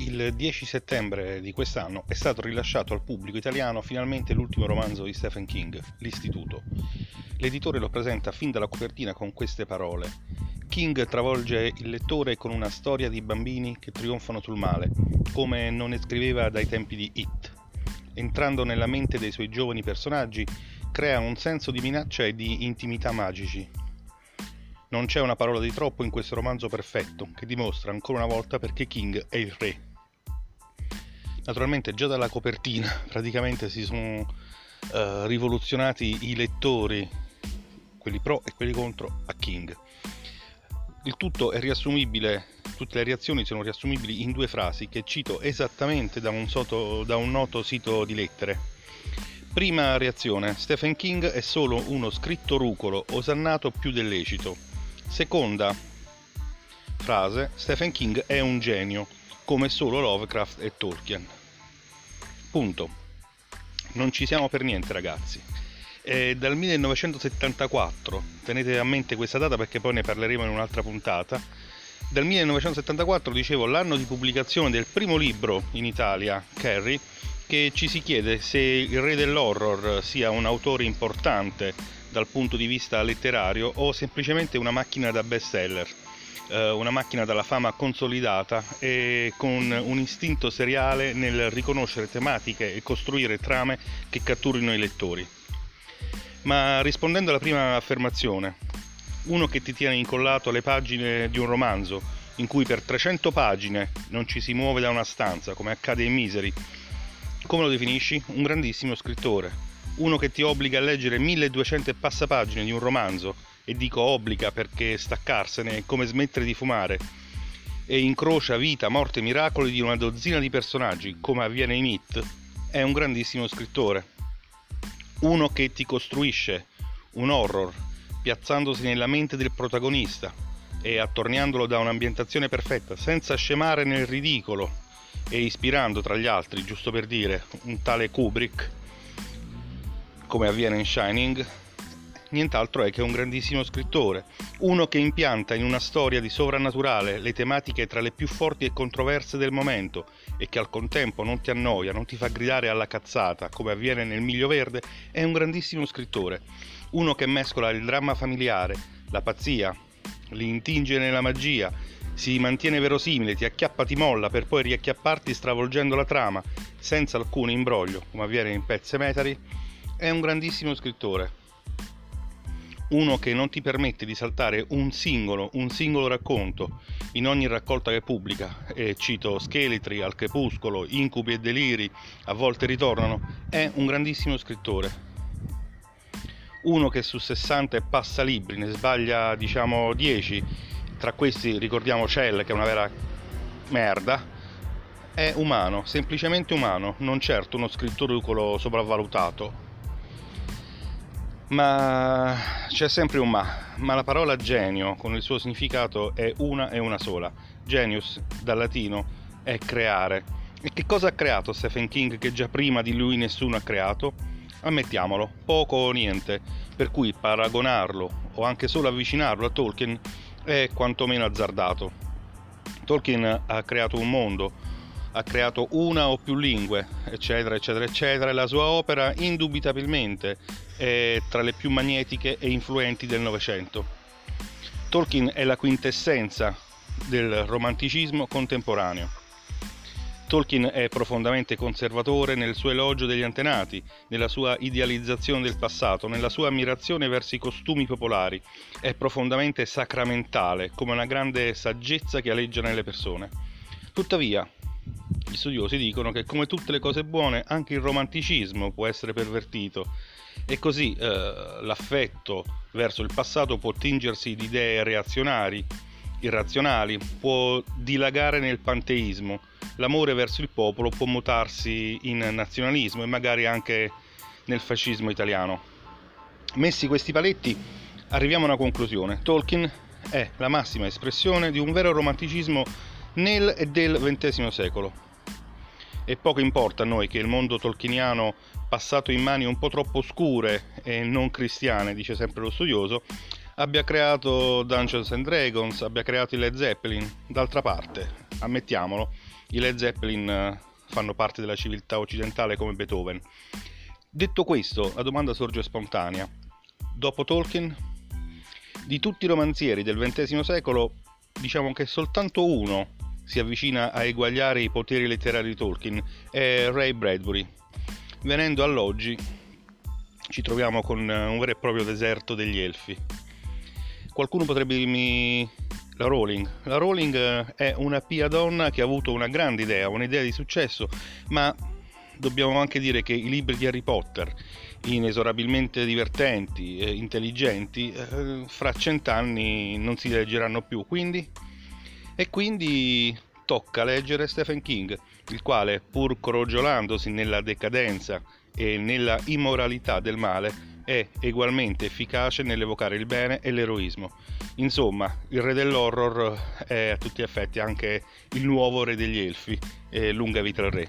Il 10 settembre di quest'anno è stato rilasciato al pubblico italiano finalmente l'ultimo romanzo di Stephen King, L'Istituto. L'editore lo presenta fin dalla copertina con queste parole. King travolge il lettore con una storia di bambini che trionfano sul male, come non ne scriveva dai tempi di It. Entrando nella mente dei suoi giovani personaggi, crea un senso di minaccia e di intimità magici. Non c'è una parola di troppo in questo romanzo perfetto, che dimostra ancora una volta perché King è il re. Naturalmente già dalla copertina praticamente si sono uh, rivoluzionati i lettori, quelli pro e quelli contro, a King. Il tutto è riassumibile, tutte le reazioni sono riassumibili in due frasi che cito esattamente da un, soto, da un noto sito di lettere. Prima reazione, Stephen King è solo uno scritto rucolo, osannato più del lecito. Seconda frase, Stephen King è un genio, come solo Lovecraft e Tolkien. Punto. Non ci siamo per niente ragazzi. È dal 1974, tenete a mente questa data perché poi ne parleremo in un'altra puntata. Dal 1974, dicevo, l'anno di pubblicazione del primo libro in Italia, Carrie, che ci si chiede se il re dell'horror sia un autore importante dal punto di vista letterario o semplicemente una macchina da bestseller eh, una macchina dalla fama consolidata e con un istinto seriale nel riconoscere tematiche e costruire trame che catturino i lettori. Ma rispondendo alla prima affermazione, uno che ti tiene incollato alle pagine di un romanzo in cui per 300 pagine non ci si muove da una stanza, come accade in Misery, come lo definisci? Un grandissimo scrittore. Uno che ti obbliga a leggere 1200 passapagine di un romanzo e dico obbliga perché staccarsene è come smettere di fumare e incrocia vita, morte e miracoli di una dozzina di personaggi, come avviene in It, è un grandissimo scrittore. Uno che ti costruisce un horror, piazzandosi nella mente del protagonista e attorniandolo da un'ambientazione perfetta, senza scemare nel ridicolo e ispirando tra gli altri, giusto per dire, un tale Kubrick, come avviene in Shining, nient'altro è che un grandissimo scrittore, uno che impianta in una storia di sovrannaturale le tematiche tra le più forti e controverse del momento e che al contempo non ti annoia, non ti fa gridare alla cazzata come avviene nel Miglio Verde, è un grandissimo scrittore, uno che mescola il dramma familiare, la pazzia, li intinge nella magia, si mantiene verosimile, ti acchiappa, ti molla per poi riacchiapparti stravolgendo la trama senza alcun imbroglio, come avviene in Pet Cemetery, è un grandissimo scrittore uno che non ti permette di saltare un singolo, un singolo racconto in ogni raccolta che pubblica, e cito Scheletri, Al Crepuscolo, Incubi e Deliri, a volte ritornano, è un grandissimo scrittore. Uno che su 60 e passa libri ne sbaglia diciamo 10, tra questi ricordiamo Cell che è una vera merda, è umano, semplicemente umano, non certo uno scrittore sopravvalutato, ma c'è sempre un ma, ma la parola genio con il suo significato è una e una sola. Genius dal latino è creare. E che cosa ha creato Stephen King che già prima di lui nessuno ha creato? Ammettiamolo, poco o niente, per cui paragonarlo o anche solo avvicinarlo a Tolkien è quantomeno azzardato. Tolkien ha creato un mondo, ha creato una o più lingue, eccetera, eccetera, eccetera, e la sua opera indubitabilmente è tra le più magnetiche e influenti del Novecento. Tolkien è la quintessenza del romanticismo contemporaneo. Tolkien è profondamente conservatore nel suo elogio degli antenati, nella sua idealizzazione del passato, nella sua ammirazione verso i costumi popolari. È profondamente sacramentale, come una grande saggezza che aleggia nelle persone. Tuttavia, gli studiosi dicono che come tutte le cose buone anche il romanticismo può essere pervertito e così eh, l'affetto verso il passato può tingersi di idee reazionari, irrazionali, può dilagare nel panteismo, l'amore verso il popolo può mutarsi in nazionalismo e magari anche nel fascismo italiano. Messi questi paletti, arriviamo a una conclusione. Tolkien è la massima espressione di un vero romanticismo nel e del XX secolo. E poco importa a noi che il mondo tolkieniano, passato in mani un po' troppo oscure e non cristiane, dice sempre lo studioso, abbia creato Dungeons and Dragons, abbia creato i Led Zeppelin. D'altra parte, ammettiamolo, i Led Zeppelin eh, fanno parte della civiltà occidentale come Beethoven. Detto questo, la domanda sorge spontanea. Dopo Tolkien, di tutti i romanzieri del XX secolo, diciamo che soltanto uno si avvicina a eguagliare i poteri letterari di Tolkien, è Ray Bradbury. Venendo all'oggi, ci troviamo con un vero e proprio deserto degli elfi. Qualcuno potrebbe dirmi la Rowling. La Rowling è una pia donna che ha avuto una grande idea, un'idea di successo, ma dobbiamo anche dire che i libri di Harry Potter, inesorabilmente divertenti e intelligenti, eh, fra cent'anni non si leggeranno più. Quindi e quindi tocca leggere Stephen King, il quale, pur crogiolandosi nella decadenza e nella immoralità del male, è egualmente efficace nell'evocare il bene e l'eroismo. Insomma, il re dell'horror è a tutti gli effetti anche il nuovo re degli elfi, lunga vita al re.